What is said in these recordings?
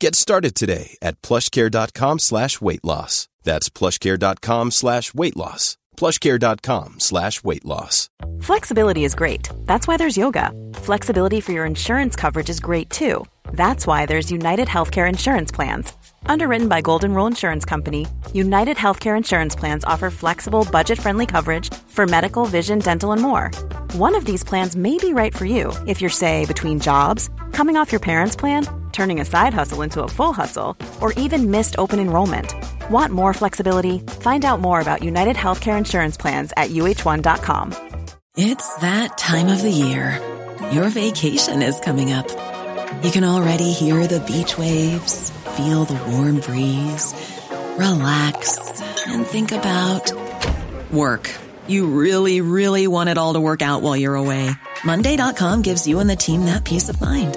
Get started today at plushcare.com slash weight loss. That's plushcare.com slash weight loss. plushcare.com slash weight loss. Flexibility is great. That's why there's yoga. Flexibility for your insurance coverage is great too. That's why there's United Healthcare Insurance Plans. Underwritten by Golden Rule Insurance Company, United Healthcare Insurance Plans offer flexible, budget friendly coverage for medical, vision, dental, and more. One of these plans may be right for you if you're, say, between jobs, coming off your parents' plan, turning a side hustle into a full hustle, or even missed open enrollment. Want more flexibility? Find out more about United Healthcare Insurance Plans at uh1.com. It's that time of the year. Your vacation is coming up. You can already hear the beach waves, feel the warm breeze, relax, and think about work. You really, really want it all to work out while you're away. Monday.com gives you and the team that peace of mind.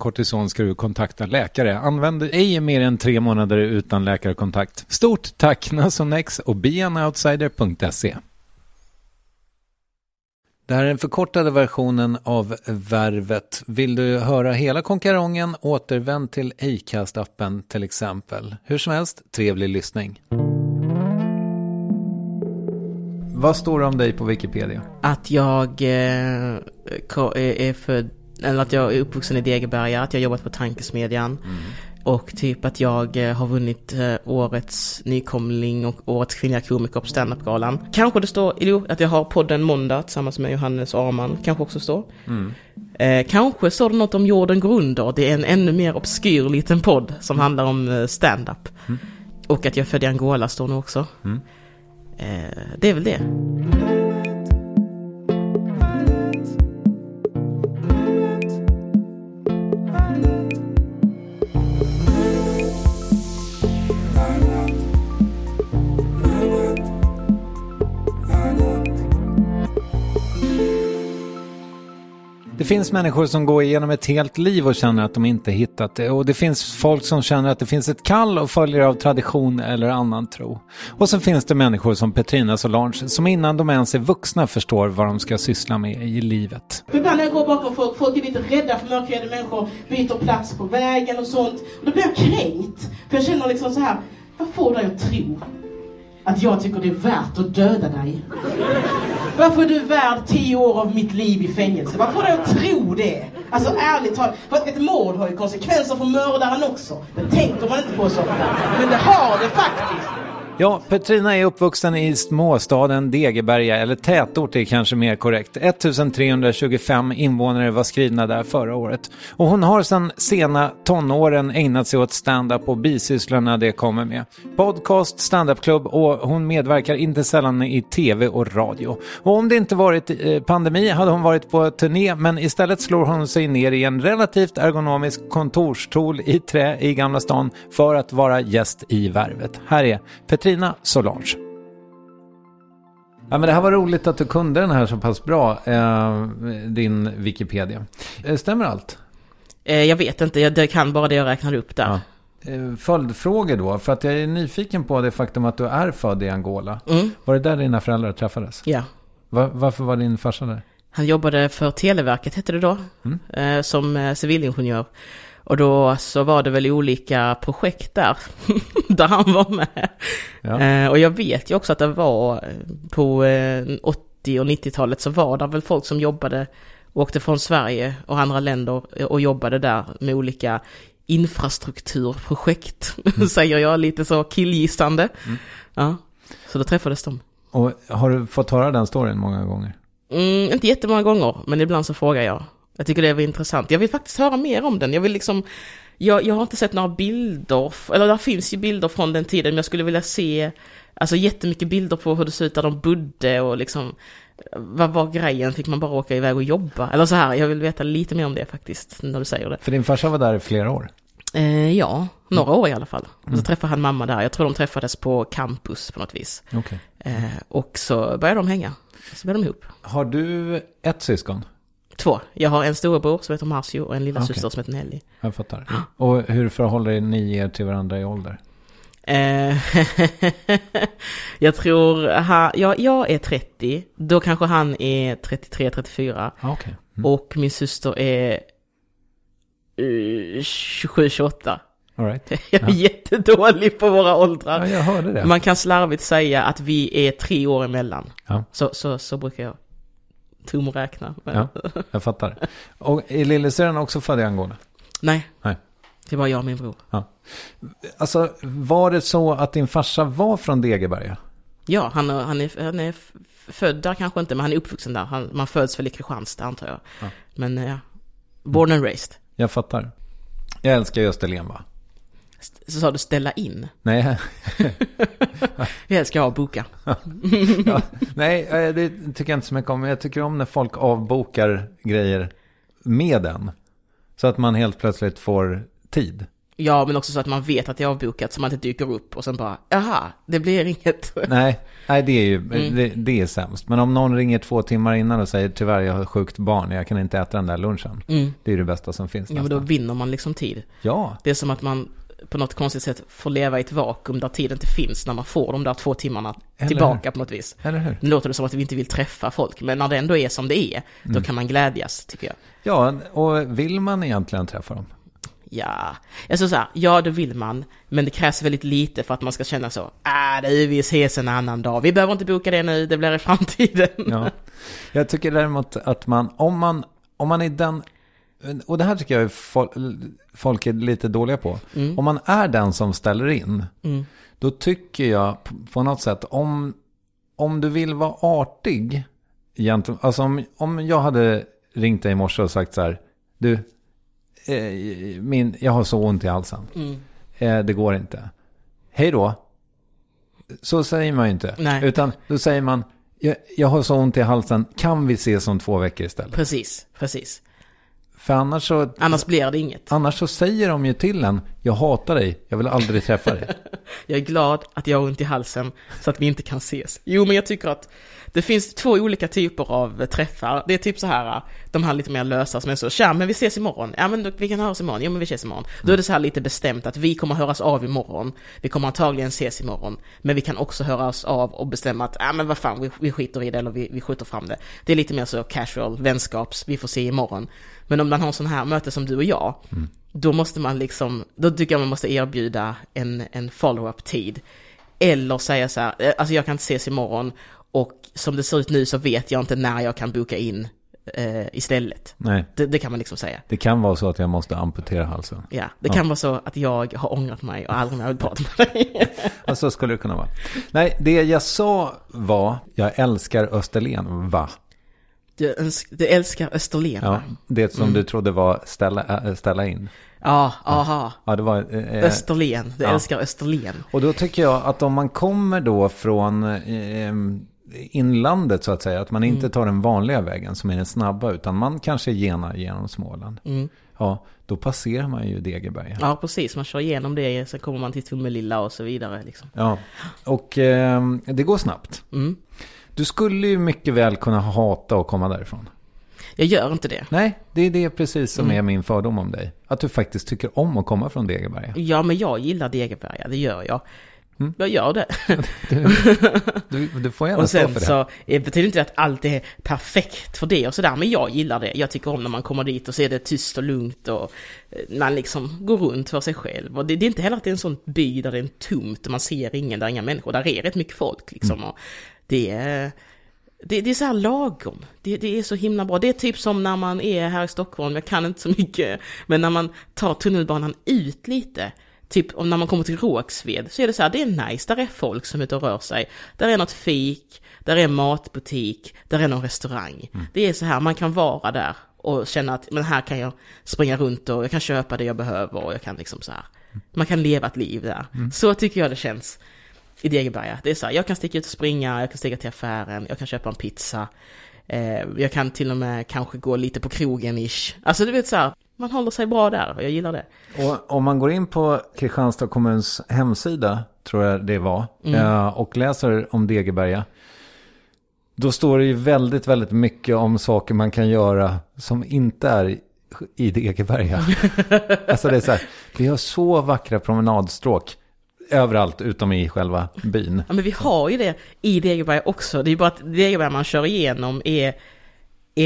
kortison ska du kontakta läkare. Använd ej mer än tre månader utan läkarkontakt. Stort tack Nasonex och beanoutsider.se. Det här är den förkortade versionen av Värvet. Vill du höra hela konkarongen, återvänd till Acast-appen till exempel. Hur som helst, trevlig lyssning. Vad står det om dig på Wikipedia? Att jag eh, eh är född eller att jag är uppvuxen i Degeberga, att jag jobbat på Tankesmedjan. Mm. Och typ att jag eh, har vunnit eh, årets nykomling och årets kvinnliga komiker på standupgalan. Kanske det står, jo, att jag har podden Måndag tillsammans med Johannes Arman. Kanske också står. Mm. Eh, kanske står det något om jorden går under. Det är en ännu mer obskyr liten podd som mm. handlar om eh, standup. Mm. Och att jag födde i Angola står nog också. Mm. Eh, det är väl det. Finns människor som går igenom ett helt liv och känner att de inte hittat det. Och det finns folk som känner att det finns ett kall och följer av tradition eller annan tro. Och så finns det människor som Petrina Solange som innan de ens är vuxna förstår vad de ska syssla med i livet. Ibland när jag går bakom folk, folk är lite rädda för mörkhyade människor, byter plats på vägen och sånt. Och då blir jag kränkt. För jag känner liksom så här, vad får dig att tro att jag tycker det är värt att döda dig? Varför är du värd tio år av mitt liv i fängelse? Varför får dig att tro det? Alltså ärligt talat, för ett mord har ju konsekvenser för mördaren också. Det tänker man inte på så ofta. Men det har det faktiskt. Ja, Petrina är uppvuxen i småstaden Degeberga, eller tätort är kanske mer korrekt. 1325 invånare var skrivna där förra året. Och hon har sedan sena tonåren ägnat sig åt stand-up och bisysslorna det kommer med. Podcast, stand-up-klubb och hon medverkar inte sällan i tv och radio. Och om det inte varit eh, pandemi hade hon varit på turné, men istället slår hon sig ner i en relativt ergonomisk kontorstol i trä i Gamla stan för att vara gäst i Värvet. Här är Petrina Katarina Solange. Ja, men det här var roligt att du kunde den här så pass bra, eh, din Wikipedia. Eh, stämmer allt? Eh, jag vet inte, jag kan bara det jag räknade upp där. Ja. Eh, följdfrågor då, för att jag är nyfiken på det faktum att du är född i Angola. Mm. Var det där dina föräldrar träffades? Ja. Va varför var din farsa där? Han jobbade för Televerket, hette det då, mm. eh, som civilingenjör. Och då så var det väl olika projekt där, där han var med. Ja. Eh, och jag vet ju också att det var eh, på eh, 80 och 90-talet så var det väl folk som jobbade, åkte från Sverige och andra länder och jobbade där med olika infrastrukturprojekt, mm. säger jag lite så killgissande. Mm. Ja, så då träffades de. Och har du fått höra den storyn många gånger? Mm, inte jättemånga gånger, men ibland så frågar jag. Jag tycker det var intressant. Jag vill faktiskt höra mer om den. Jag vill liksom, jag, jag har inte sett några bilder, eller där finns ju bilder från den tiden, men jag skulle vilja se, alltså jättemycket bilder på hur det ser ut där de bodde och liksom, vad var grejen? Fick man bara åka iväg och jobba? Eller så här, jag vill veta lite mer om det faktiskt, när du säger det. För din farsa var där i flera år? Eh, ja, några år i alla fall. Mm. Så träffade han mamma där. Jag tror de träffades på campus på något vis. Okay. Eh, och så började de hänga. Så blev de ihop. Har du ett syskon? Två. Jag har en storebror som heter Marcio och en lilla okay. syster som heter Nelly. Jag fattar. Och hur förhåller ni er till varandra i ålder? Eh, jag tror, ha, ja, jag är 30, då kanske han är 33-34. Okay. Mm. Och min syster är uh, 27-28. Right. Jag är ja. jättedålig på våra åldrar. Ja. Man kan slarvigt säga att vi är tre år emellan. Ja. Så, så, så brukar jag tumräkna. Ja, jag fattar. Och är lillasyrran också född i Angola? Nej. Nej. Det var jag och min bror. Ja. Alltså, var det så att din farsa var från Degeberga? Ja, han, han, är, han är född där kanske inte, men han är uppvuxen där. Han, man föds väl i Kristianstad antar jag. Ja. Men ja, born and raised. Jag fattar. Jag älskar Österlen va? Så sa du ställa in? Nej. jag ska avboka. ja, nej, eh, det tycker jag inte så mycket om. Jag tycker om när folk avbokar grejer med den. Så att man helt plötsligt får tid. Ja, men också så att man vet att det är avbokat så man inte dyker upp och sen bara, jaha, det blir inget. Nej, nej det är ju, mm. det, det, är sämst. Men om någon ringer två timmar innan och säger tyvärr jag har sjukt barn, jag kan inte äta den där lunchen. Mm. Det är det bästa som finns. Ja, nästan. men då vinner man liksom tid. Ja. Det är som att man på något konstigt sätt får leva i ett vakuum där tid inte finns när man får de där två timmarna Eller tillbaka hur? på något vis. Eller hur? Nu låter det som att vi inte vill träffa folk, men när det ändå är som det är, mm. då kan man glädjas, tycker jag. Ja, och vill man egentligen träffa dem? Ja, jag så här, ja det vill man, men det krävs väldigt lite för att man ska känna så, ah, det vi ses en annan dag, vi behöver inte boka det nu, det blir i framtiden. Ja, jag tycker däremot att man, om man, om man är den och det här tycker jag folk är lite dåliga på. Mm. Om man är den som ställer in, mm. då tycker jag på något sätt, om, om du vill vara artig, alltså om, om jag hade ringt dig i morse och sagt så här, du, eh, min, jag har så ont i halsen, mm. eh, det går inte. Hej då. Så säger man ju inte. Nej. Utan då säger man, jag, jag har så ont i halsen, kan vi ses om två veckor istället? Precis, precis. För annars så... Annars blir det inget. Annars så säger de ju till en, Jag hatar dig. Jag vill aldrig träffa dig. Jag är glad att jag har ont i halsen så att vi inte kan ses. Jo, men jag tycker att det finns två olika typer av träffar. Det är typ så här, de här lite mer lösa som är så, tja, men vi ses imorgon. Ja, men vi kan höras imorgon. Jo, men vi ses imorgon. Då är det så här lite bestämt att vi kommer höras av imorgon. Vi kommer antagligen ses imorgon. Men vi kan också höras av och bestämma att, ja, men vad fan, vi, vi skiter i det eller vi, vi skjuter fram det. Det är lite mer så casual, vänskaps, vi får se imorgon. Men om man har sån här möte som du och jag, mm. då måste man liksom, då tycker jag man måste erbjuda en, en follow-up tid. Eller säga så här, eh, alltså jag kan inte ses imorgon och som det ser ut nu så vet jag inte när jag kan boka in eh, istället. Nej. Det, det, kan man liksom säga. Det kan vara så att jag måste amputera halsen. Ja, det ja. kan vara så att jag har ångrat mig och aldrig mer vill prata med dig. ja, så skulle det kunna vara. Nej, det jag sa var, jag älskar Österlen, va? Du, du älskar Österlen, Ja, det som mm. du trodde var ställa, äh, ställa in. Ja, aha. Ja, det var... Eh, Österlen, du ja. älskar Österlen. Och då tycker jag att om man kommer då från eh, inlandet så att säga, att man inte mm. tar den vanliga vägen som är den snabba, utan man kanske genar genom Småland. Mm. Ja, då passerar man ju Degeberga. Ja, precis. Man kör igenom det, sen kommer man till Tummelilla och så vidare. Liksom. Ja, och eh, det går snabbt. Mm. Du skulle ju mycket väl kunna hata att komma därifrån. Jag gör inte det. Nej, det är det precis som mm. är min fördom om dig. Att du faktiskt tycker om att komma från Degeberga. Ja, men jag gillar Degeberga, det gör jag. Mm. Jag gör det. Du, du, får gärna och sen stå för det. så det betyder inte att allt är perfekt för det och sådär, men jag gillar det. Jag tycker om när man kommer dit och ser det tyst och lugnt och eh, man liksom går runt för sig själv. Och det, det är inte heller att det är en sån by där det är tomt och man ser ingen, där är inga människor. Där är rätt mycket folk liksom. Mm. Och det är... Det, det, är så här lagom. Det, det, är så himla bra. Det är typ som när man är här i Stockholm, jag kan inte så mycket, men när man tar tunnelbanan ut lite typ om när man kommer till Rågsved så är det så här, det är nice, där är folk som är ute och rör sig. Där är något fik, där är en matbutik, där är någon restaurang. Mm. Det är så här, man kan vara där och känna att men här kan jag springa runt och jag kan köpa det jag behöver och jag kan liksom så här. Man kan leva ett liv där. Mm. Så tycker jag det känns i Degeberga. Det är så här, jag kan sticka ut och springa, jag kan sticka till affären, jag kan köpa en pizza. Eh, jag kan till och med kanske gå lite på krogen ish. Alltså du vet så här, man håller sig bra där och jag gillar det. Och om man går in på Kristianstad kommuns hemsida, tror jag det var, mm. Eh, och läser om Degeberga. Då står det ju väldigt, väldigt mycket om saker man kan göra som inte är i Degeberga. alltså det är så här, vi har så vackra promenadstråk överallt utom i själva byn. Ja men vi har ju det i Degeberga också. Det är ju bara att Degeberga man kör igenom är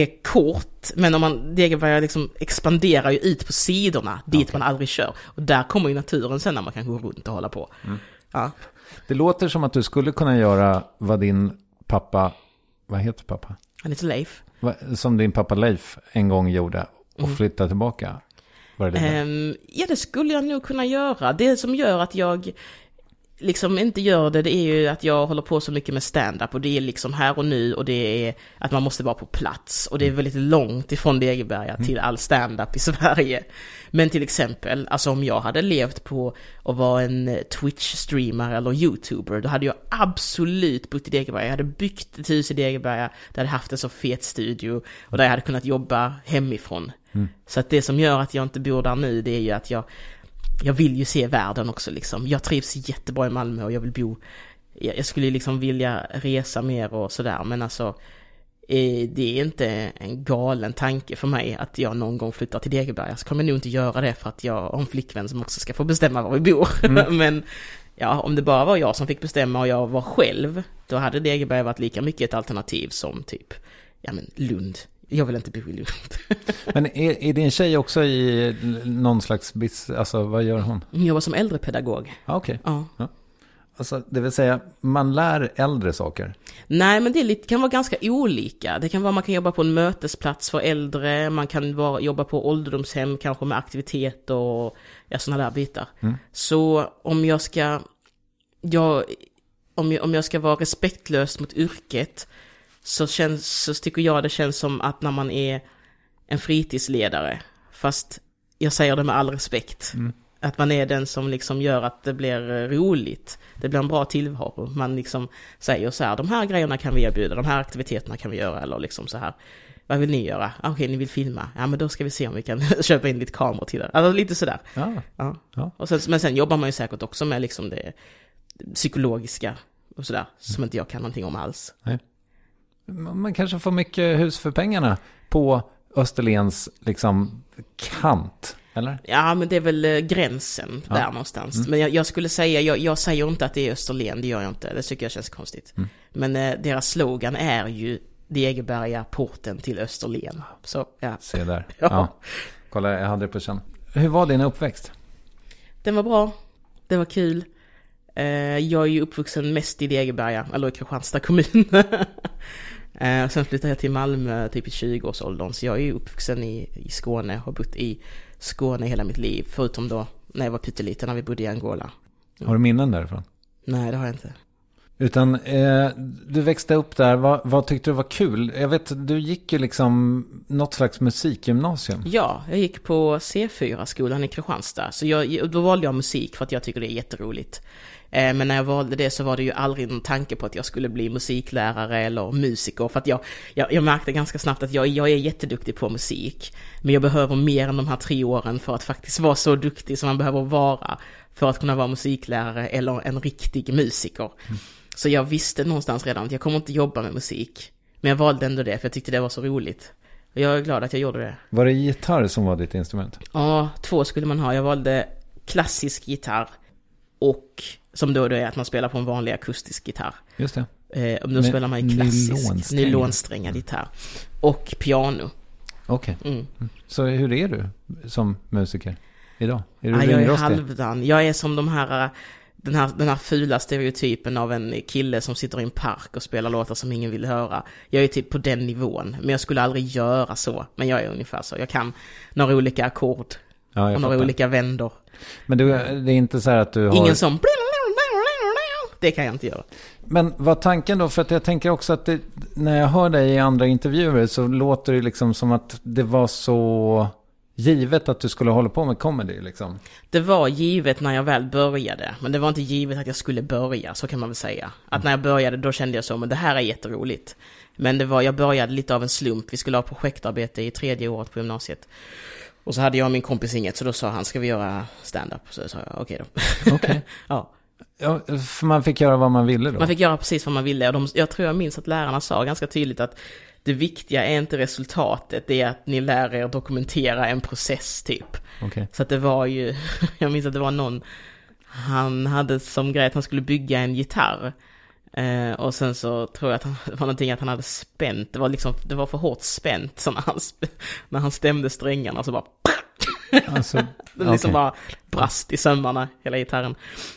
är kort, men om man, Degeberga liksom expanderar ju ut på sidorna dit okay. man aldrig kör. Och där kommer ju naturen sen när man kan gå runt och hålla på. Mm. Ja. Det låter som att du skulle kunna göra vad din pappa, vad heter pappa? Han heter Leif. Som din pappa Leif en gång gjorde och mm. flytta tillbaka. Var det um, ja, det skulle jag nog kunna göra. Det som gör att jag liksom inte gör det, det är ju att jag håller på så mycket med stand-up och det är liksom här och nu och det är att man måste vara på plats och det är mm. väldigt långt ifrån Degeberga till all stand-up i Sverige. Men till exempel, alltså om jag hade levt på att vara en Twitch-streamer eller YouTuber, då hade jag absolut bott i Degeberga. Jag hade byggt ett hus i Degeberga, där jag hade haft en så fet studio och där jag hade kunnat jobba hemifrån. Mm. Så att det som gör att jag inte bor där nu, det är ju att jag jag vill ju se världen också liksom. Jag trivs jättebra i Malmö och jag vill bo, jag skulle liksom vilja resa mer och sådär men alltså eh, det är inte en galen tanke för mig att jag någon gång flyttar till Degeberga. Så kommer jag nog inte göra det för att jag har en flickvän som också ska få bestämma var vi bor. Mm. men ja, om det bara var jag som fick bestämma och jag var själv, då hade Degeberga varit lika mycket ett alternativ som typ, ja men Lund jag vill inte bo i Lund. Men är, är din tjej också i någon slags bis, alltså vad gör hon? Hon jobbar som äldrepedagog. Ah. Okay. Ja. ja. Alltså, det vill säga, man lär äldre saker? Nej, men det lite, kan vara ganska olika. Det kan vara man kan jobba på en mötesplats för äldre, man kan vara, jobba på ålderdomshem, kanske med aktiviteter och ja, sådana där bitar. Mm. Så om jag ska, jag, om jag, om jag ska vara respektlös mot yrket, så, känns, så tycker jag det känns som att när man är en fritidsledare, fast jag säger det med all respekt, mm. att man är den som liksom gör att det blir eh, roligt, det blir en bra tillvaro. Man liksom säger så här, de här grejerna kan vi erbjuda, de här aktiviteterna kan vi göra, eller liksom så här. Vad vill ni göra? Ah, Okej, ni vill filma. Ja, men då ska vi se om vi kan köpa in lite kameror till det. Alltså lite sådär. Ja. Ja. Ja. Och sen, men sen jobbar man ju säkert också med liksom det psykologiska och sådär, som inte jag kan någonting om alls. Man kanske får mycket hus för pengarna på Österlens liksom kant, eller? Ja, men det är väl eh, gränsen Ja. där någonstans. Men jag, jag skulle säga, jag, jag säger inte att det är Österlen, det gör jag inte. Det tycker jag känns konstigt. Men eh, deras slogan är ju Degeberga, porten till Österlen. Så, ja. Se där. Ja. Ja. Kolla, jag hade det på känn. Hur var din uppväxt? Den var bra. Det var kul. Eh, jag är ju uppvuxen mest i Degeberga, eller i Kristianstad kommun. Eh, Sen flyttade jag till Malmö typ i 20-årsåldern, så jag är ju uppvuxen i, i Skåne, har bott i Skåne hela mitt liv, förutom då när jag var pytteliten, när vi bodde i Angola. Har du minnen därifrån? Nej, det har jag inte. Utan eh, du växte upp där, vad, vad tyckte du var kul? Jag vet, du gick ju liksom något slags musikgymnasium. Ja, jag gick på C4-skolan i Kristianstad, så jag, då valde jag musik för att jag tycker det är jätteroligt. Eh, Men när jag valde det så var det ju aldrig någon tanke på att jag skulle bli musiklärare eller musiker, för att jag, jag, jag märkte ganska snabbt att jag, jag är jätteduktig på musik, men jag behöver mer än de här tre åren för att faktiskt vara så duktig som man behöver vara för att kunna vara musiklärare eller en riktig musiker. Så jag visste någonstans redan att jag kommer inte jobba med musik, men jag valde ändå det för jag tyckte det var så roligt. Och jag är glad att jag gjorde det. Var det gitarr som var ditt instrument? Ja, två skulle man ha. Jag valde klassisk gitarr och som då, då är att man spelar på en vanlig akustisk gitarr. Just det. Eh, och då Med spelar man ju klassisk nylonsträngad. gitarr. Och piano. Okej. Mm. Så hur är du som musiker idag? Är du Ja, jag är halvdan. Jag är som de här, den här, den här fula stereotypen av en kille som sitter i en park och spelar låtar som ingen vill höra. Jag är typ på den nivån, men jag skulle aldrig göra så. Men jag är ungefär så. Jag kan några olika ackord Ja, och några fattar. olika vändor. Men du, det är inte så här att du har... Ingen som... Det kan jag inte göra. Men vad tanken då? För att jag tänker också att det, när jag hör dig i andra intervjuer så låter det liksom som att det var så givet att du skulle hålla på med comedy liksom. Det var givet när jag väl började, men det var inte givet att jag skulle börja, så kan man väl säga. Att när jag började, då kände jag så, men det här är jätteroligt. Men det var, jag började lite av en slump, vi skulle ha projektarbete i tredje året på gymnasiet. Och så hade jag och min kompis inget, så då sa han, ska vi göra stand-up? Så sa jag, okej då. Okej. ja. Ja, för man fick göra vad man ville då. Man fick göra precis vad man ville. Och de, jag tror jag minns att lärarna sa ganska tydligt att det viktiga är inte resultatet, det är att ni lär er dokumentera en process typ. Okej. Så att det var ju, jag minns att det var någon, han hade som grej att han skulle bygga en gitarr. Eh, och sen så tror jag att han, det var någonting att han hade spänt, det var liksom, det var för hårt spänt så när han, när han stämde strängarna så bara Alltså, det liksom okej. bara brast i sömmarna, hela gitarren.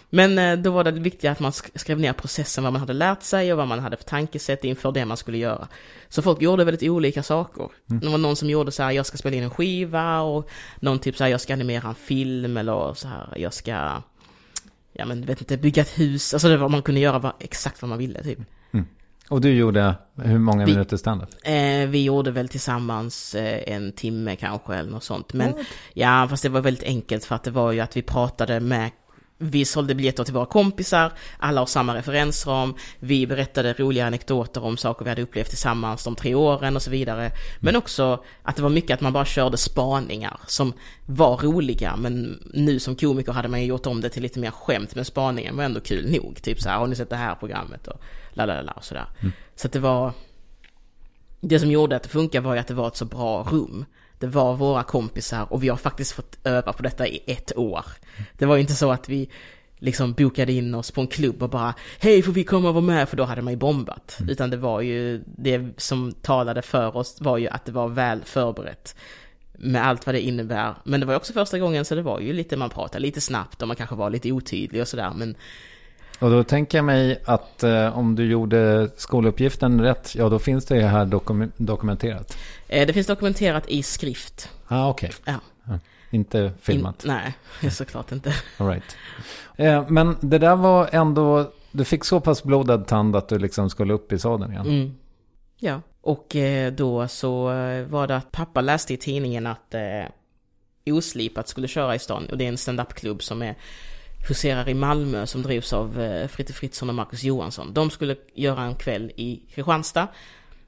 Men eh, då var det viktigt att man sk- skrev ner processen, vad man hade lärt sig och vad man hade för tankesätt inför det man skulle göra. Så folk gjorde väldigt olika saker. Det var någon som gjorde så här, jag ska spela in en skiva och någon typ så här, jag ska animera en film eller så här, jag ska, ja men vet inte, bygga ett hus. Alltså det var, man kunde göra vad, exakt vad man ville typ. Och du gjorde hur många Vi- minuter standup? Eh, vi gjorde väl tillsammans eh, en timme kanske eller något sånt. Men ja, fast det var väldigt enkelt för att det var ju att vi pratade med vi sålde biljetter till våra kompisar, alla har samma referensram, vi berättade roliga anekdoter om saker vi hade upplevt tillsammans de tre åren och så vidare. Men också att det var mycket att man bara körde spaningar som var roliga, men nu som komiker hade man ju gjort om det till lite mer skämt, men spaningen var ändå kul nog. Typ så här, har ni sett det här programmet? Och la la la, och sådär. Så att det var, det som gjorde att det funkar var ju att det var ett så bra rum. Det var våra kompisar och vi har faktiskt fått öva på detta i ett år. Det var ju inte så att vi liksom bokade in oss på en klubb och bara Hej, får vi komma och vara med? För då hade man ju bombat. Utan det var ju, det som talade för oss var ju att det var väl förberett. Med allt vad det innebär. Men det var ju också första gången så det var ju lite, man pratade lite snabbt och man kanske var lite otydlig och sådär. Men Och då tänker jag mig att eh, om du gjorde skoluppgiften rätt, ja då finns det här dokum- dokumenterat. eh, det finns dokumenterat i skrift. Ah, okej. Ja. Ja, Inte filmat. In, nej, såklart inte. All right. eh, men det där var ändå, du fick så pass blodad tand att du liksom skulle upp i sadeln igen. Mm. Ja, och eh, då så eh, var det att pappa läste i tidningen att eh, Oslipat skulle köra i stan. Och det är en standup-klubb som är huserar i Malmö som drivs av eh, Fritte Fritzson och Marcus Johansson. De skulle göra en kväll i Kristianstad.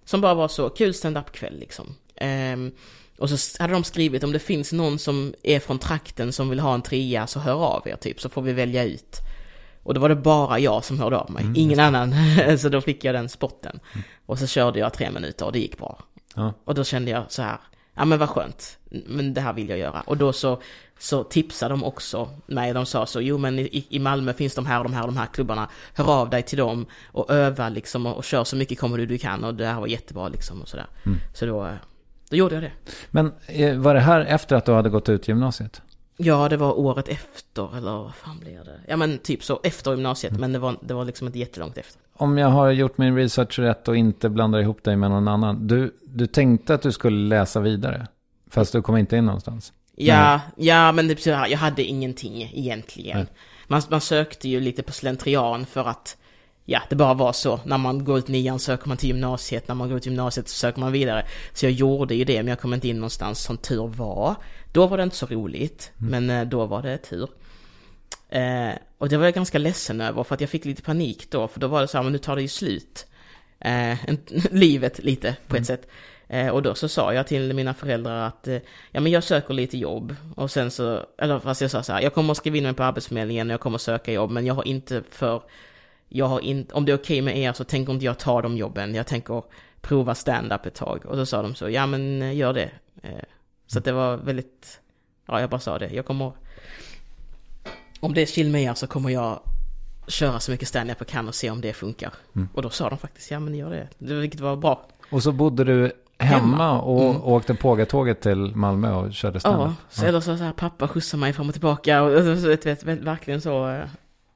Som bara var så, kul stand-up kväll liksom. Ehm, och så hade de skrivit om det finns någon som är från trakten som vill ha en trea så hör av er typ så får vi välja ut. Och då var det bara jag som hörde av mig, Mm, ingen annan. så då fick jag den spotten. Och så körde jag tre minuter och det gick bra. Ja. Och då kände jag så här, ja men vad skönt, men det här vill jag göra. Och då så, så tipsade de också mig, de sa så, jo men i, i Malmö finns de här och de här de här klubbarna, hör av dig till dem och öva liksom och, och kör så mycket kommer du du kan och det här var jättebra liksom och sådär. Så då, då gjorde jag det. Men eh, var det här efter att du hade gått ut gymnasiet? Ja, det var året efter, eller vad fan blev det? Ja men typ så, efter gymnasiet, men det var, det var liksom inte jättelångt efter. Om jag har gjort min research rätt och inte blandar ihop dig med någon annan. Du, du tänkte att du skulle läsa vidare. Fast du kom inte in någonstans. Ja, ja men det, jag hade ingenting egentligen. Nej. Man, man sökte ju lite på slentrian för att, ja, det bara var så. När man går ut nian söker man till gymnasiet, när man går ut gymnasiet så söker man vidare. Så jag gjorde ju det, men jag kom inte in någonstans som tur var. Då var det inte så roligt, men eh, då var det tur. Eh, och det var jag ganska ledsen över, för att jag fick lite panik då, för då var det så här, men nu tar det ju slut. Eh, en, livet lite, på ett sätt. Eh, och då så sa jag till mina föräldrar att eh, ja men jag söker lite jobb. Och sen så, eller fast jag sa så här, jag kommer att skriva in mig på Arbetsförmedlingen och jag kommer att söka jobb, men jag har inte för, jag har inte, om det är okej med er så tänker inte jag ta de jobben, jag tänker prova stand-up ett tag. Och då sa de så, ja men eh, gör det. Eh, så att det var väldigt, ja jag bara sa det, jag kommer, om det är chill med er så kommer jag köra så mycket stand-up jag kan och se om det funkar. Och då sa de faktiskt, ja men gör det, vilket var bra. Och så bodde du hemma Hemma. och Mm. åkte pågatåget till Malmö och körde standup. Ja, så eller så, så här, pappa skjutsade mig fram och tillbaka och, så, vet, vet, vet, verkligen så. eh,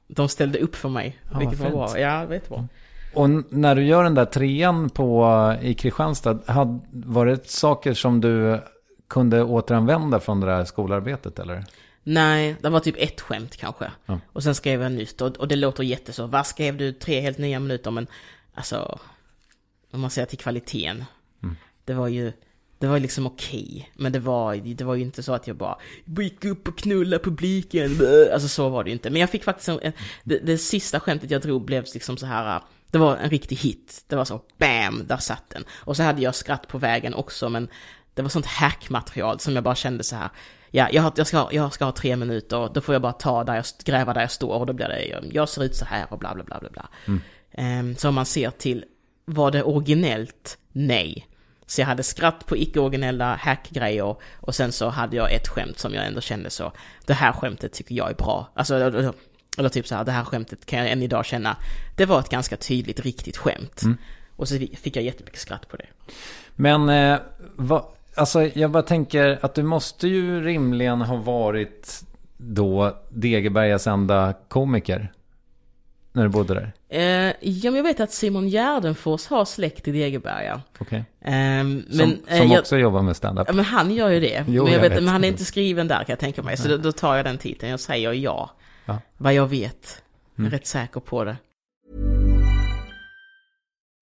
De ställde upp för mig, Ja, vilket var fint. bra. Ja, det var jättebra. Och när du gör den där trean på, i Kristianstad, had, var det saker som du kunde återanvända från det där skolarbetet eller? Nej, det var typ ett skämt kanske. Ja. Och sen skrev jag nytt och, och det låter jätteså. Vad skrev du? Tre helt nya minuter, men alltså, om man säger till kvaliteten. Mm. Det var ju, det var liksom okej. men det var, det var ju inte så att jag bara gick upp och knulla publiken. Alltså så var det ju inte. Men jag fick faktiskt en, en, det, det sista skämtet jag drog blev liksom så här. Det var en riktig hit. Det var så BAM, där satt den. Och så hade jag skratt på vägen också, men det var sånt hackmaterial som jag bara kände så här. Ja, jag, har, jag, ska, jag ska ha tre minuter, då får jag bara ta där jag, gräva där jag står och då blir det, jag ser ut så här och bla bla bla bla bla. Ehm, så om man ser till, var det originellt? Nej. Så jag hade skratt på icke-originella hackgrejer och sen så hade jag ett skämt som jag ändå kände så, det här skämtet tycker jag är bra. Alltså, eller, typ så här, det här skämtet kan jag än idag känna, det var ett ganska tydligt, riktigt skämt. Och så fick jag jättemycket skratt på det. Men, eh, vad, alltså jag bara tänker att du måste ju rimligen ha varit då Degebergas enda komiker. När du bodde där. Eh, ja, men jag vet att Simon Gärdenfors har släkt i Degeberga. Okej. Ehm, Som, men, eh, som jag, också jobbar med standup. Ja, men han gör ju det. Jo, men, jag jag vet, vet. men han är inte skriven där kan jag tänka mig. Så då, då tar jag den titeln. Jag säger ja. Ja. Vad jag vet. Jag är rätt säker på det.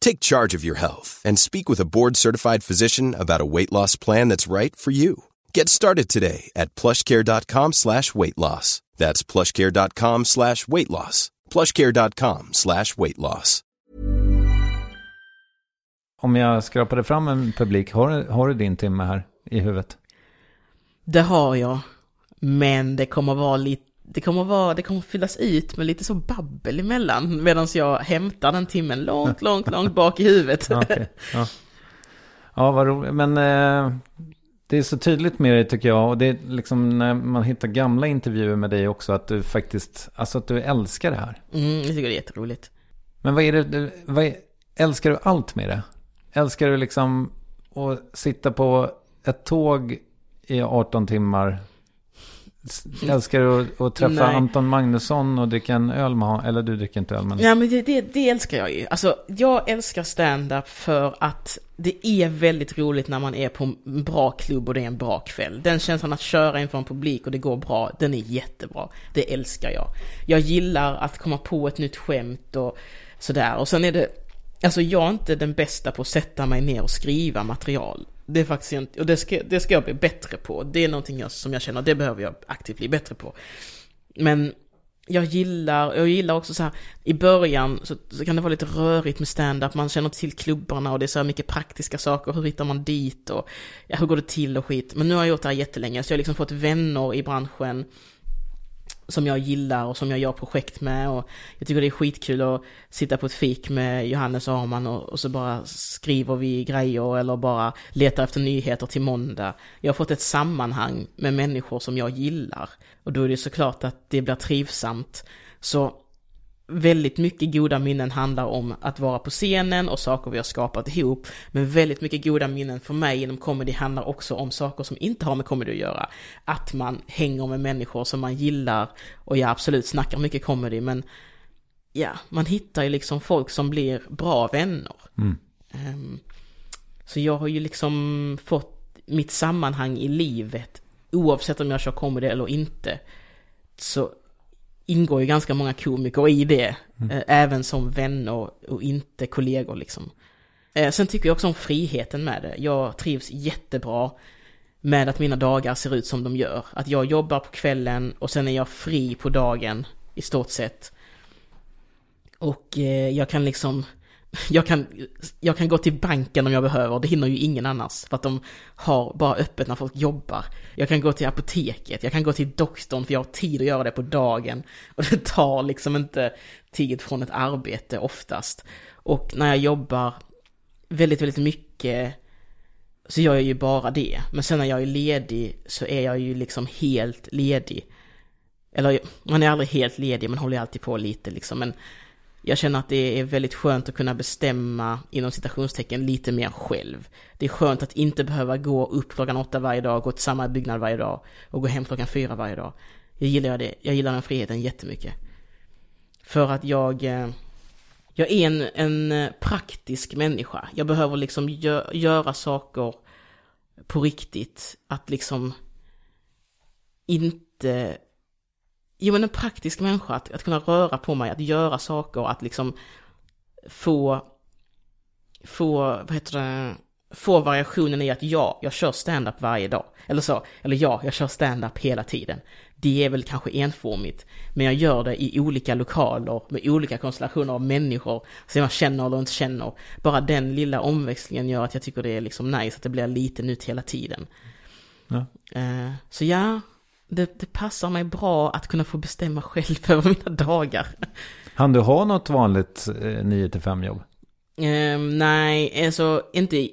Take charge of your health and speak with a board-certified physician about a weight loss plan that's right for you. Get started today at plushcare.com slash weight loss. That's plushcare.com slash weight loss. plushcare.com slash weight loss. om jag skrapade fram en publik, har, du- har du din timme här i huvudet? Det har jag. Men det kommer vara lite, det kommer vara, det kommer fyllas ut med lite så babbel emellan. Medan jag hämtar den timmen långt, långt, långt bak i huvudet. Ja, okej. ja. ja vad roligt. Men eh, det är så tydligt med dig tycker jag. Och det är liksom när man hittar gamla intervjuer med dig också. Att du faktiskt, alltså att du älskar det här. Mm, jag tycker det är jätteroligt. Men vad är det, vad är, älskar du allt med det? Älskar du liksom att sitta på ett tåg i 18 timmar? S- Älskar du att, att träffa Nej. Anton Magnusson och dricka en öl med honom? Eller du dricker inte öl men... Ja men det, det, det älskar jag ju. Alltså jag älskar stand-up för att det är väldigt roligt när man är på en bra klubb och det är en bra kväll. Den känslan att köra inför en publik och det går bra, den är jättebra. Det älskar jag. Jag gillar att komma på ett nytt skämt och sådär. Och sen är det, alltså jag är inte den bästa på att sätta mig ner och skriva material. Det är faktiskt inte, och det ska, det ska jag bli bättre på. Det är någonting jag, som jag känner, det behöver jag aktivt bli bättre på. Men jag gillar, jag gillar också så här, i början så, så kan det vara lite rörigt med stand-up, man känner till klubbarna och det är så här mycket praktiska saker, hur hittar man dit och ja, hur går det till och skit. Men nu har jag gjort det här jättelänge, så jag har liksom fått vänner i branschen som jag gillar och som jag gör projekt med och jag tycker det är skitkul att sitta på ett fik med Johannes och Arman och, och så bara skriver vi grejer eller bara letar efter nyheter till måndag. Jag har fått ett sammanhang med människor som jag gillar och då är det såklart att det blir trivsamt. Så väldigt mycket goda minnen handlar om att vara på scenen och saker vi har skapat ihop. Men väldigt mycket goda minnen för mig inom comedy handlar också om saker som inte har med comedy att göra. Att man hänger med människor som man gillar och jag absolut snackar mycket comedy men ja, man hittar ju liksom folk som blir bra vänner. Ehm, så jag har ju liksom fått mitt sammanhang i livet oavsett om jag kör comedy eller inte. Så ingår ju ganska många komiker i det, eh, även som vänner och inte kollegor liksom. Eh, sen tycker jag också om friheten med det. Jag trivs jättebra med att mina dagar ser ut som de gör. Att jag jobbar på kvällen och sen är jag fri på dagen i stort sett. Och eh, jag kan liksom, jag kan, jag kan gå till banken om jag behöver, det hinner ju ingen annars. För att de har bara öppet när folk jobbar. Jag kan gå till apoteket, jag kan gå till doktorn för jag har tid att göra det på dagen. Och det tar liksom inte tid från ett arbete oftast. Och när jag jobbar väldigt, väldigt mycket så gör jag ju bara det. Men sen när jag är ledig så är jag ju liksom helt ledig. Eller man är aldrig helt ledig, man håller ju alltid på lite liksom. Men jag känner att det är väldigt skönt att kunna bestämma inom citationstecken lite mer själv. Det är skönt att inte behöva gå upp klockan åtta varje dag, gå till samma byggnad varje dag och gå hem klockan fyra varje dag. Jag gillar det, jag gillar den friheten jättemycket. För att jag, eh, jag är en, en eh, praktisk människa. Jag behöver liksom gö- göra saker på riktigt. Att liksom inte Jo men en praktisk människa, att, att kunna röra på mig, att göra saker, att liksom få, få, vad heter det, få variationen i att ja, jag kör stand-up varje dag. Eller så, eller ja, jag kör stand-up hela tiden. Det är väl kanske enformigt, men jag gör det i olika lokaler med olika konstellationer av människor som jag känner eller inte känner. Bara den lilla omväxlingen gör att jag tycker det är liksom nice, att det blir lite nytt hela tiden. Ja. Eh, så ja, det, det passar mig bra att kunna få bestämma själv över mina dagar. Han du ha något vanligt eh, 9-5 jobb? Ehm, nej, alltså inte,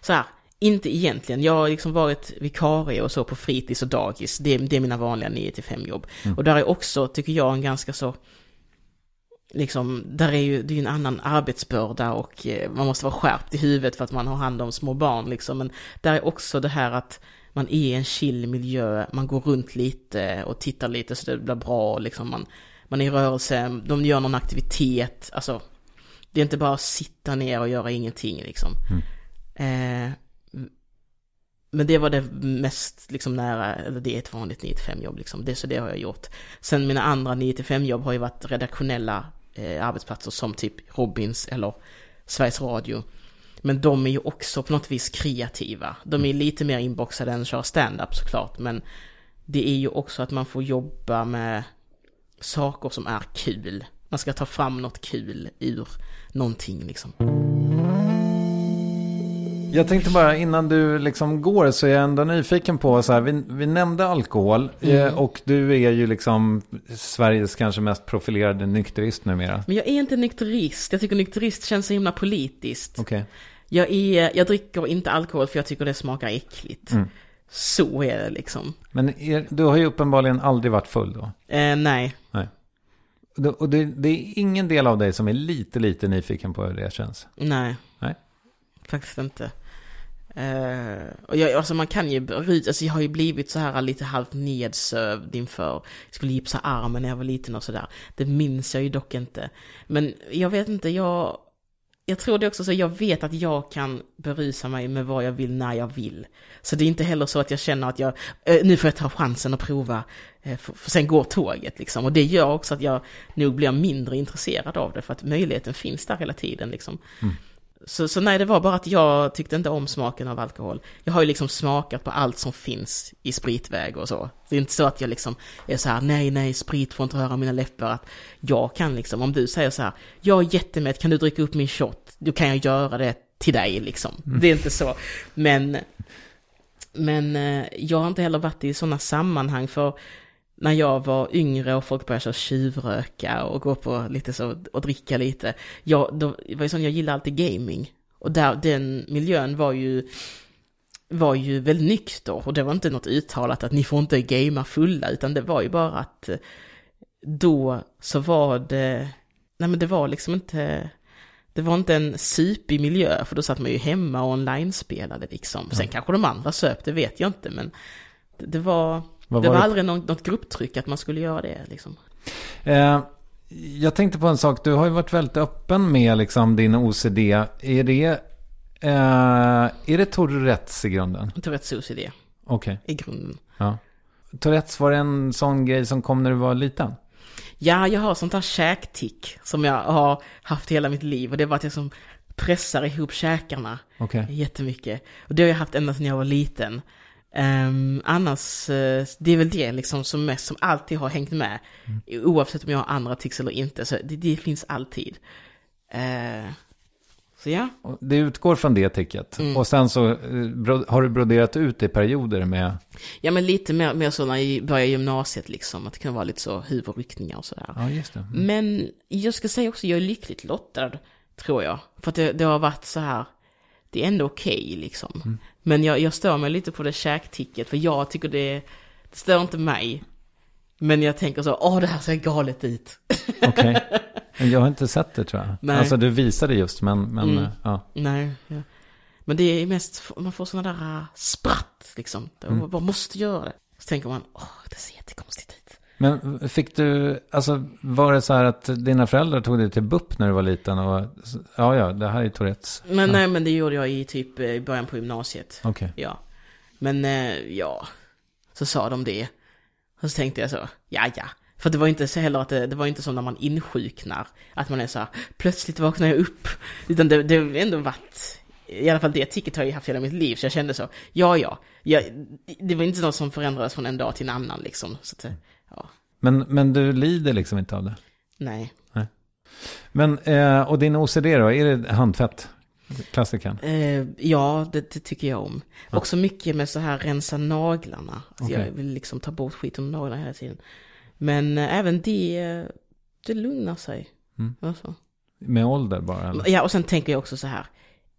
så här, inte egentligen. Jag har liksom varit vikarie och så på fritids och dagis. Det, det är mina vanliga 9-5 jobb. Och där är också, tycker jag, en ganska så, liksom, där är ju, det är ju en annan arbetsbörda och eh, man måste vara skärpt i huvudet för att man har hand om små barn liksom. Men där är också det här att man är i en chill miljö, man går runt lite och tittar lite så det blir bra liksom. Man, man är i rörelse, de gör någon aktivitet, alltså det är inte bara att sitta ner och göra ingenting liksom. Eh, men det var det mest liksom nära, eller det är ett vanligt 9-5 jobb liksom. Det, så det har jag gjort. Sen mina andra 9-5 jobb har ju varit redaktionella eh, arbetsplatser som typ Robins eller Sveriges Radio. Men de är ju också på något vis kreativa. De är lite mer inboxade än att köra stand-up såklart. Men det är ju också att man får jobba med saker som är kul. Man ska ta fram något kul ur någonting liksom. Jag tänkte bara innan du liksom går så är jag ändå nyfiken på så här, vi, vi nämnde alkohol Mm. eh, och du är ju liksom Sveriges kanske mest profilerade nykterist numera. Men jag är inte nykterist. Jag tycker nykterist känns så himla politiskt. Okej. Jag, är, jag dricker inte alkohol för jag tycker det smakar äckligt. Mm. Så är det liksom. Men är, du har ju uppenbarligen aldrig varit full då. Eh, nej. Nej. Och det- Och det, det är ingen del av dig som är lite, lite nyfiken på hur det känns. Nej. Nej. Faktiskt inte. Uh, och jag, alltså man kan ju, alltså jag har ju blivit så här lite halvt nedsövd inför, jag skulle gipsa armen när jag var liten och sådär. Det minns jag ju dock inte. Men jag vet inte, jag, jag tror det också så, jag vet att jag kan berusa mig med vad jag vill när jag vill. Så det är inte heller så att jag känner att jag, uh, nu får jag ta chansen och prova, uh, för, för sen går tåget liksom. Och det gör också att jag nog blir mindre intresserad av det, för att möjligheten finns där hela tiden liksom. Mm. Så, så nej, det var bara att jag tyckte inte om smaken av alkohol. Jag har ju liksom smakat på allt som finns i spritväg och så. Det är inte så att jag liksom är så här, nej, nej, sprit får inte röra mina läppar. Att jag kan liksom, om du säger så här, jag är jättemätt, kan du dricka upp min shot? Då kan jag göra det till dig liksom. Det är inte så. Men, men eh, jag har inte heller varit i sådana sammanhang för när jag var yngre och folk började så tjuvröka och gå på lite så och dricka lite. Jag, då, det var ju sån, jag gillade alltid gaming. Och där, den miljön var ju, var ju väldigt nykter. Och det var inte något uttalat att ni får inte gamea fulla, utan det var ju bara att eh, då så var det, nej men det var liksom inte, det var inte en supig miljö, för då satt man ju hemma och online-spelade liksom. Sen kanske de andra söp, det vet jag inte, men det, det var, Vad det var var det? aldrig något, något grupptryck att man skulle göra det liksom. Eh, jag tänkte på en sak. Du har ju varit väldigt öppen med liksom din OCD. Är det, eh, är det Tourettes i grunden? Tourettes OCD Okej. i grunden. Ja. Tourettes var det en sån grej som kom när du var liten? Ja, jag har sånt här käktick som jag har haft hela mitt liv och det var att jag som pressar ihop käkarna Okej. jättemycket. Och det har jag haft ända sedan jag var liten. Um, annars, eh, det är väl det liksom som mest, som alltid har hängt med. Oavsett om jag har andra tics eller inte, så det, det finns alltid. Eh, så ja, Det utgår från det ticket. Mm. Och sen så bro- har du broderat ut i perioder med... ja men lite mer, mer så när jag började gymnasiet liksom, att det kan vara lite så huvudryckningar och sådär. Ja, just det. Mm. Men jag ska säga också, jag är lyckligt lottad, tror jag. För att det, det har varit så här, det är ändå okej liksom. Men jag, jag stör mig lite på det käkticket, för jag tycker det, det stör inte mig. Men jag tänker så, åh det här ser galet ut. Okej. Men Jag har inte sett det tror jag. Nej. Alltså du visade just, men, men Mm. ja. Nej, ja. Men det är mest, man får sådana där äh, spratt liksom. Man bara måste göra det. Så tänker man, åh det ser jättekonstigt ut. Men fick du, alltså var det så här att dina föräldrar tog dig till BUP när du var liten? Och, ja, ja, det här är Tourettes. Men nej, men det gjorde jag i typ eh, i början på gymnasiet. Okej. Ja. Men eh, ja, så sa de det. Och så tänkte jag så, ja ja. För det var inte så heller att det, det var inte som när man insjuknar. Att man är så här, plötsligt vaknar jag upp. Utan det, det har ändå varit, i alla fall det ticket har jag haft hela mitt liv. Så jag kände så, ja ja. Jag, det var inte något som förändrades från en dag till en annan liksom. Så att, ja, Men, men du lider liksom inte av det? nej. Men, eh, och din OCD då, är det handfett? Klassikern? Eh, ja, det, det tycker jag om. Också mycket med så här rensa naglarna. Att Okej. Jag vill liksom ta bort skit under naglarna hela tiden. Men eh, även det, det lugnar sig. Mm. Alltså. Med ålder bara? Eller? Ja, och sen tänker jag också så här.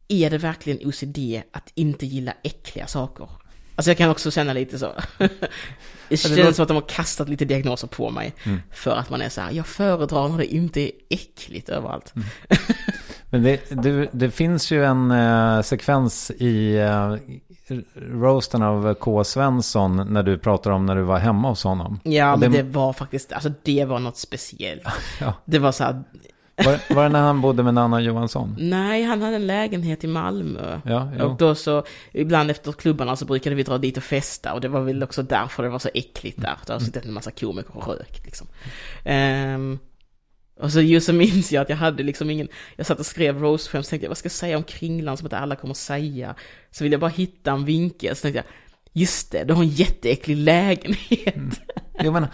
Är det verkligen OCD att inte gilla äckliga saker? Alltså jag kan också känna lite så. det känns låter- som att de har kastat lite diagnoser på mig. Mm. För att man är så här, jag föredrar när det inte är äckligt överallt. Mm. Men det, du, det finns ju en eh, sekvens i eh, roasten av K. Svensson när du pratar om när du var hemma hos honom. Ja, men det- det var faktiskt, alltså det var något speciellt. Ja. Det var så här, Var, var det när han bodde med Nanna Johansson? nej, han hade en lägenhet i Malmö. Ja, jo. Och då så, ibland efter klubbarna så brukade vi dra dit och festa och det var väl också därför det var så äckligt där. Det har suttit en massa komiker och rökt liksom. Ehm, och så just så minns jag att jag hade liksom ingen, jag satt och skrev roastskämt så tänkte jag vad ska jag säga om Kringlan som inte alla kommer säga. Så ville jag bara hitta en vinkel, så tänkte jag, just det, du har en jätteäcklig lägenhet. Jo, men,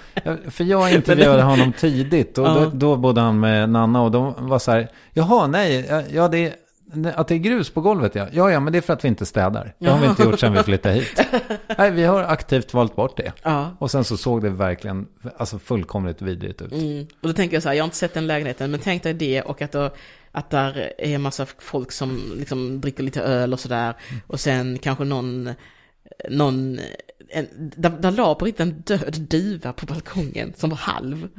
för jag intervjuade honom tidigt och då, då bodde han med Nanna och de var så här, jaha, nej, ja, det, Nej, Att det är grus på golvet ja. Ja, ja, men det är för att vi inte städar. Det har vi inte gjort sedan vi flyttade hit. Nej, vi har aktivt valt bort det. Ja. Och sen så såg det verkligen alltså fullkomligt vidrigt ut. Mm. Och då tänker jag så här, jag har inte sett den lägenheten, men tänk dig det och att, då, att där är en massa folk som liksom dricker lite öl och sådär. Och sen kanske någon, någon, en, där, där la på riktigt en död duva på balkongen som var halv.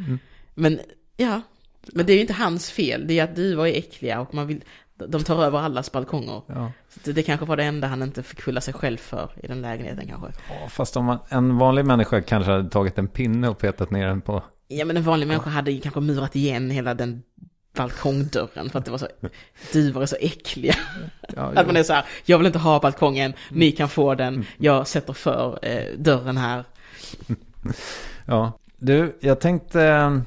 Men ja, men det är ju inte hans fel, det är att duvor är äckliga och man vill, de tar över allas balkonger. Ja. Det, det kanske var det enda han inte fick skylla sig själv för i den lägenheten kanske. Ja, Fast om man, en vanlig människa kanske hade tagit en pinne och petat ner den på... Ja men en vanlig människa hade kanske murat igen hela den balkongdörren för att det var så, duvor är så äckliga. Ja, Att man är så här, jag vill inte ha balkongen, ni Mm. kan få den, jag sätter för eh, dörren här. Ja, du, jag tänkte... eh,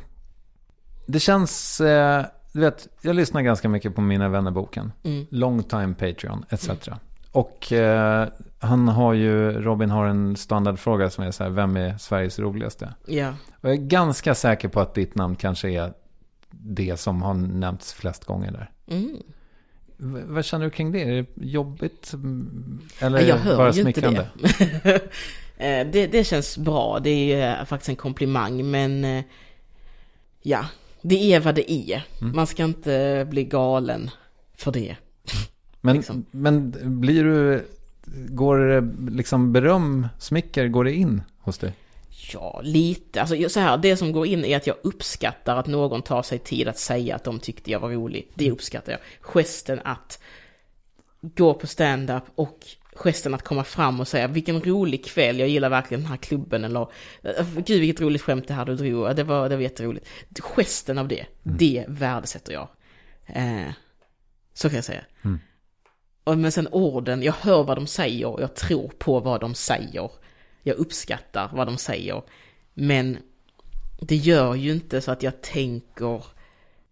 Det känns... eh, Du vet, jag lyssnar ganska mycket på Mina vännerboken. Mm. Long time Patreon, etc. Och eh, han har ju, Robin har en standardfråga som är så här, vem är Sveriges roligaste? Ja. Och jag är ganska säker på att ditt namn kanske är det som har nämnts flest gånger där. Mm. V- vad känner du kring det? Är det jobbigt? Eller jag hör bara ju inte smickrande? det. Eh, det. Det känns bra, det är eh, faktiskt en komplimang, men eh, ja, det är vad det är. Mm. Man ska inte bli galen för det. Men, liksom. men blir du, går liksom beröm, smicker, går det in hos dig? Ja, lite. Alltså så här, det som går in är att jag uppskattar att någon tar sig tid att säga att de tyckte jag var rolig. Det uppskattar jag. Gesten att gå på stand-up och gesten att komma fram och säga vilken rolig kväll, jag gillar verkligen den här klubben eller "Eh, gud vilket roligt skämt det här du drog, det var, det var jätteroligt. Gesten av det, det värdesätter jag. Eh, så kan jag säga. Och, men sen orden, jag hör vad de säger och jag tror på vad de säger. Jag uppskattar vad de säger. Men det gör ju inte så att jag tänker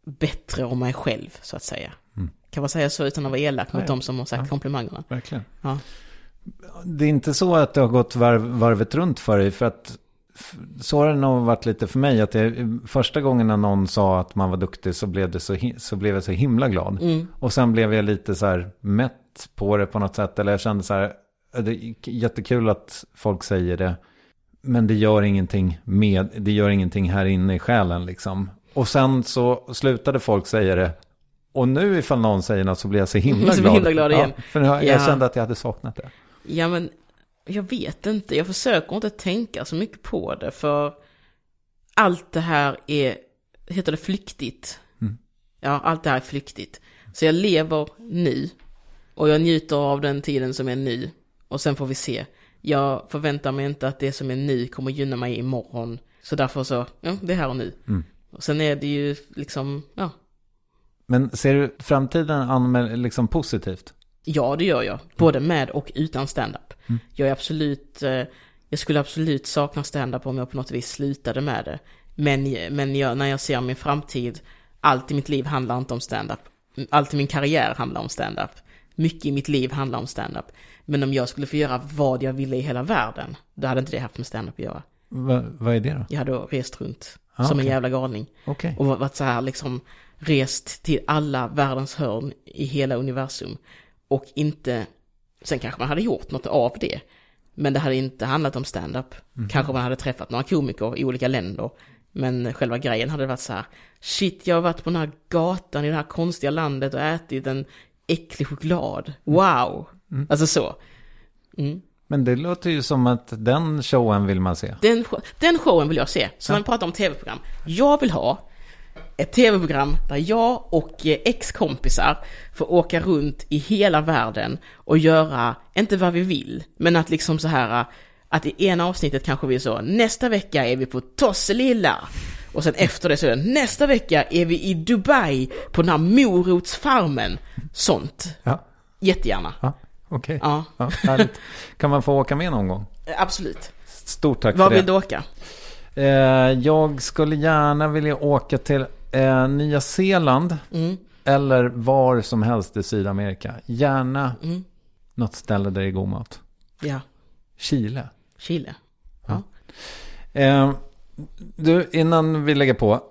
bättre om mig själv, så att säga. Kan man säga så utan att vara elak mot Nej. de som har sagt komplimangerna? Verkligen. Ja. Det är inte så att det har gått varv, varvet runt för dig, för att så har det nog varit lite för mig. Att det, första gången när någon sa att man var duktig så blev, det så, så blev jag så himla glad. Och sen blev jag lite så här mätt på det på något sätt. Eller jag kände så här, det är jättekul att folk säger det. Men det gör ingenting med, det gör ingenting här inne i själen liksom. Och sen så slutade folk säga det. Och nu ifall någon säger något så blir jag så himla Så glad. himla glad igen. Ja, för jag, Ja. kände att jag hade saknat det. Ja men, jag vet inte. Jag försöker inte tänka så mycket på det för allt det här är, heter det flyktigt? Ja, allt det här är flyktigt. Så jag lever nu och jag njuter av den tiden som är nu och sen får vi se. Jag förväntar mig inte att det som är nu kommer gynna mig imorgon. Så därför så, ja, det är här och nu. Och sen är det ju liksom, ja, Men ser du framtiden an liksom positivt? Ja, det gör jag. Både med och utan stand-up. Jag är absolut, eh, jag skulle absolut sakna stand-up om jag på något vis slutade med det. Men, men jag, när jag ser min framtid, allt i mitt liv handlar inte om stand-up. Allt i min karriär handlar om stand-up. Mycket i mitt liv handlar om stand-up. Men om jag skulle få göra vad jag ville i hela världen, då hade inte det haft med stand-up att göra. Va, vad är det då? Jag hade rest runt Ah, som en okej. jävla galning. Okej. Och varit så här liksom rest till alla världens hörn i hela universum. Och inte, sen kanske man hade gjort något av det. Men det hade inte handlat om stand-up. Kanske man hade träffat några komiker i olika länder. Men själva grejen hade varit så här, shit jag har varit på den här gatan i det här konstiga landet och ätit en äcklig choklad. Wow! Alltså så. Mm. Men det låter ju som att den showen vill man se. Den, den showen vill jag se. Så när vi pratar om tv-program. Jag vill ha ett tv-program där jag och eh, ex-kompisar får åka runt i hela världen och göra, inte vad vi vill, men att liksom så här att i ena avsnittet kanske vi är så, nästa vecka är vi på Tosselilla. Och sen efter det så är det, nästa vecka är vi i Dubai på den här morotsfarmen. Sånt. Ja, Jättegärna. ja okej. Ja, Ja, härligt. Kan man få åka med någon gång? eh, absolut. Stort tack Var för vill det. du åka? Eh, jag skulle gärna vilja åka till eh, Nya Zeeland. Mm. Eller var som helst i Sydamerika. Gärna Mm. något ställe där det är god mat. Ja, Chile. Chile. Ja. Eh, Du, innan vi lägger på.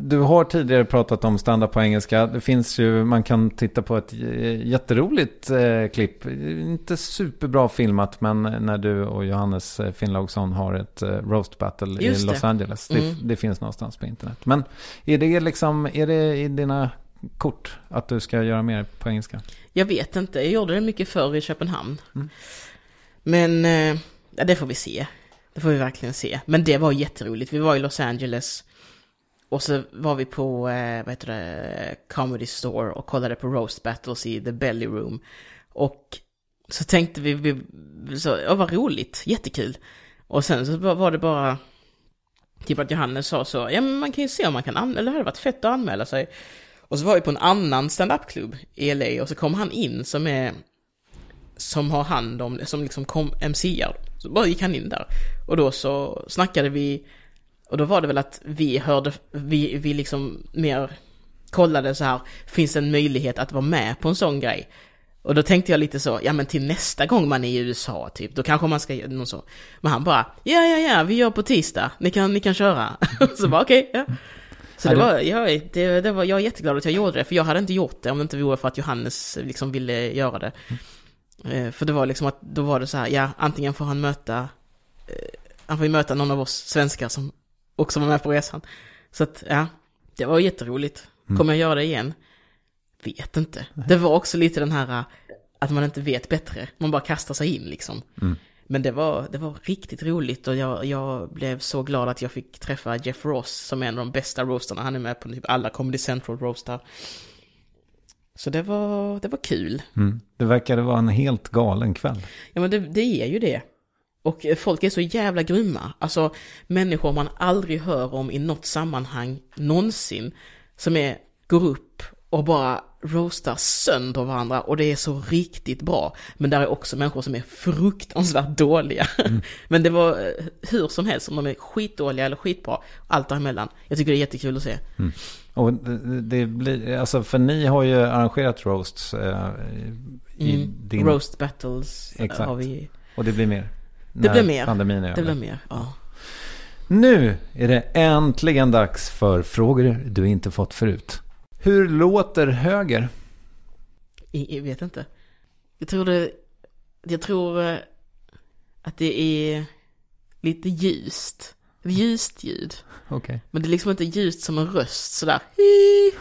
Du har tidigare pratat om standard på engelska. Det finns ju, man kan titta på ett jätteroligt eh, klipp. Inte superbra filmat, men när du och Johannes eh, Finnlaugsson har ett eh, roast battle Just i Los det. Angeles. Mm. Det, det finns någonstans på internet. Men är det liksom, är det i dina kort att du ska göra mer på engelska? Jag vet inte, jag gjorde det mycket förr i Köpenhamn. Mm. Men, eh, det får vi se. Det får vi verkligen se. Men det var jätteroligt. Vi var i Los Angeles. Och så var vi på, eh, vad heter det, Comedy Store och kollade på Roast Battles i The Belly Room. Och så tänkte vi, vi så, ja vad roligt, jättekul. Och sen så var det bara, typ att Johannes sa så, ja men man kan ju se om man kan anmäla, eller det hade varit fett att anmäla sig. Och så var vi på en annan standup-klubb i LA och så kom han in som är som har hand om, som liksom kom MCar. Så bara gick han in där. Och då så snackade vi, och då var det väl att vi hörde, vi, vi liksom mer kollade så här, finns det en möjlighet att vara med på en sån grej? Och då tänkte jag lite så, ja men till nästa gång man är i USA typ, då kanske man ska göra någon så. Men han bara, ja ja ja, vi gör på tisdag, ni kan, ni kan köra. så bara okej, ja. Så Ja, det det- var, ja, det, det var, jag är jätteglad att jag gjorde det, för jag hade inte gjort det om det inte vore för att Johannes liksom ville göra det. Eh, För det var liksom att, då var det så här, ja, antingen får han möta, eh, han får ju möta någon av oss svenskar som också var med på resan. Så att, ja, det var jätteroligt. Kommer jag göra det igen? Vet inte. Det var också lite den här, eh, att man inte vet bättre. Man bara kastar sig in liksom. Men det var, det var riktigt roligt och jag, jag blev så glad att jag fick träffa Jeff Ross som är en av de bästa roastarna. Han är med på typ alla Comedy Central roastar. Så det var, det var kul. Mm. Det verkade vara en helt galen kväll. Ja men det, det är ju det. Och folk är så jävla grymma. Alltså människor man aldrig hör om i något sammanhang någonsin. Som är, går upp och bara roastar sönder varandra och det är så riktigt bra. Men där är också människor som är fruktansvärt dåliga. Men det var eh, hur som helst, om de är skitdåliga eller skitbra, allt däremellan. Jag tycker det är jättekul att se. Och det, det blir, alltså för ni har ju arrangerat roasts eh, i Mm. din... Roast battles eh, Exakt. har vi. Och det blir mer. Det blir mer. Pandemin är Det blir mer, ja. Nu är det äntligen dags för frågor du inte fått förut. Hur låter höger? Jag, vet inte. Jag tror det, jag tror eh, att det är lite ljust. Ett ljust ljud. Okej. Men det är liksom inte ljust som en röst sådär.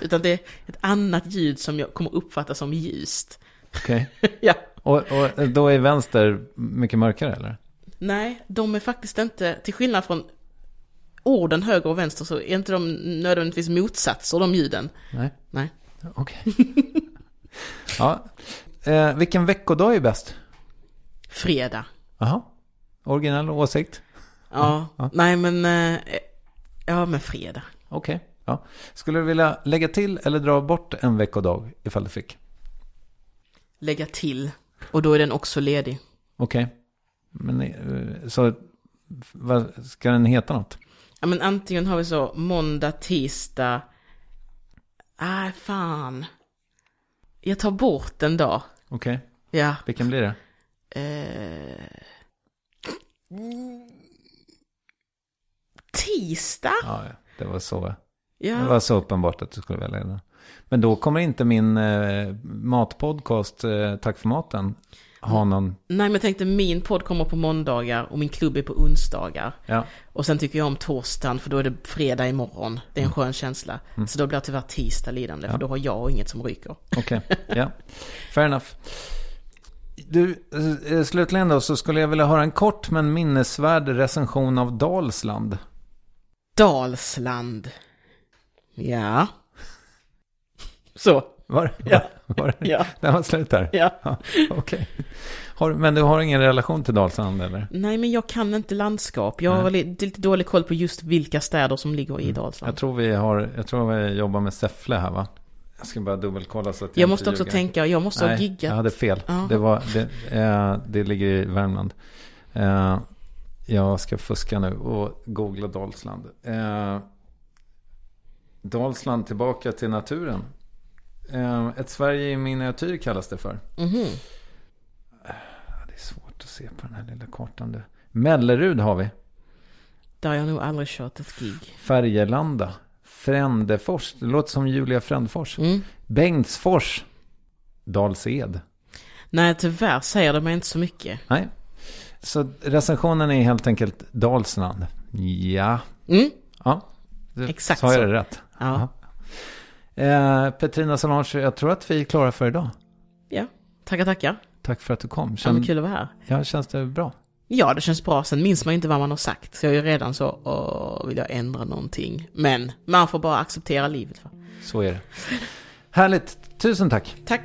Utan det är ett annat ljud som jag kommer uppfatta som ljust. Okej. ja. Och, och då är vänster mycket mörkare eller? Nej, de är faktiskt inte, till skillnad från orden höger och vänster så är inte de nödvändigtvis motsatser de ljuden. Nej. Nej. Okej. ja. Eh, vilken veckodag är bäst? Fredag. Jaha. Originell åsikt? Ja, Ja. nej men, eh, ja men fredag. Okej. Ja. Skulle du vilja lägga till eller dra bort en veckodag ifall du fick? Lägga till. Och då är den också ledig. Okej. Men eh, så vad, ska den heta något? Men antingen har vi så måndag, tisdag. Nej fan. Jag tar bort en dag. Okej. Ja. Vilken blir det? Eh... Tisdag? Ja, det var så. Det Ja. var så uppenbart att du skulle välja den. Men då kommer inte min eh, matpodcast, eh, Tack för maten, ha någon... Nej men jag tänkte min podd kommer på måndagar och min klubb är på onsdagar. Ja, Och sen tycker jag om torsdagen för då är det fredag imorgon. Det är en skön känsla. Så då blir tyvärr tisdag lidande för då har jag inget som ryker. okej. Ja, fair enough. Du, eh, slutligen då så skulle jag vilja höra en kort men minnesvärd recension av Dalsland. Dalsland. Ja. Så. Var, Ja. var, det? Ja. Den var slut där? Ja. Ja, Okej. Har- Men du har ingen relation till Dalsland eller? Nej men jag kan inte landskap. Jag har lite, dålig koll på just vilka städer som ligger i Dalsland. Jag tror vi har, jag tror vi jobbar med Säffle här va? Jag ska bara dubbelkolla så att jag, Jag måste också ljuger. tänka, jag måste ha Nej, giggat. jag hade fel. Ja. Det, var, det, eh, det ligger i Värmland. Eh, jag ska fuska nu och googla Dalsland. Eh, Dalsland tillbaka till naturen. Eh, ett Sverige i miniatyr kallas det för. Mhm. Det är svårt att se på den här lilla kartan. Du. Mellerud har vi. Där har jag nog aldrig kört ett gig. Färgelanda. Frändefors. Det låter som Julia Frändfors. Mm. Bengtsfors. Dals-Ed. Nej, tyvärr säger de inte så mycket. Nej. Så recensionen är helt enkelt Dalsland. Ja. Mm. Ja. Det- Exakt Sa jag så. det rätt? Ja. Eh, Petrina Solange, jag tror att vi är klara för idag. ja. Tackar, tackar. Tack för att du kom. Ja, Känn, men kul att vara här. ja, känns det bra? Ja, det känns bra. Sen minns man ju inte vad man har sagt. Så jag är ju redan så, åh, vill jag ändra någonting? Men man får bara acceptera livet. Va? Så är det. Härligt. Tusen tack. Tack.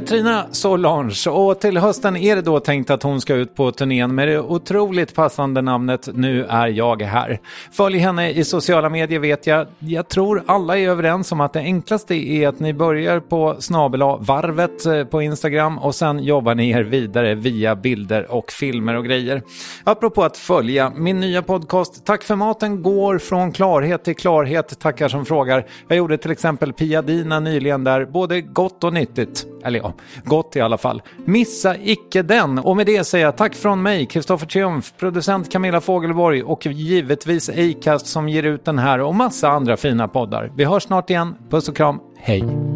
Petrina Solange. Och till hösten är det då tänkt att hon ska ut på turnén med det otroligt passande namnet Nu är jag här. Följ henne i sociala medier vet jag. Jag tror alla är överens om att det enklaste är att ni börjar på snabel varvet eh, på Instagram och sen jobbar ni er vidare via bilder och filmer och grejer. Apropå att följa, min nya podcast Tack för maten går från klarhet till klarhet, tackar som frågar. Jag gjorde till exempel Pia Dina nyligen där, både gott och nyttigt. Eller ja, gott i alla fall. Missa icke den! Och med det säger jag tack från mig, Kristoffer Triumf, producent Camilla Fogelborg och givetvis Acast som ger ut den här och massa andra fina poddar. Vi hörs snart igen. Puss och kram. Hej!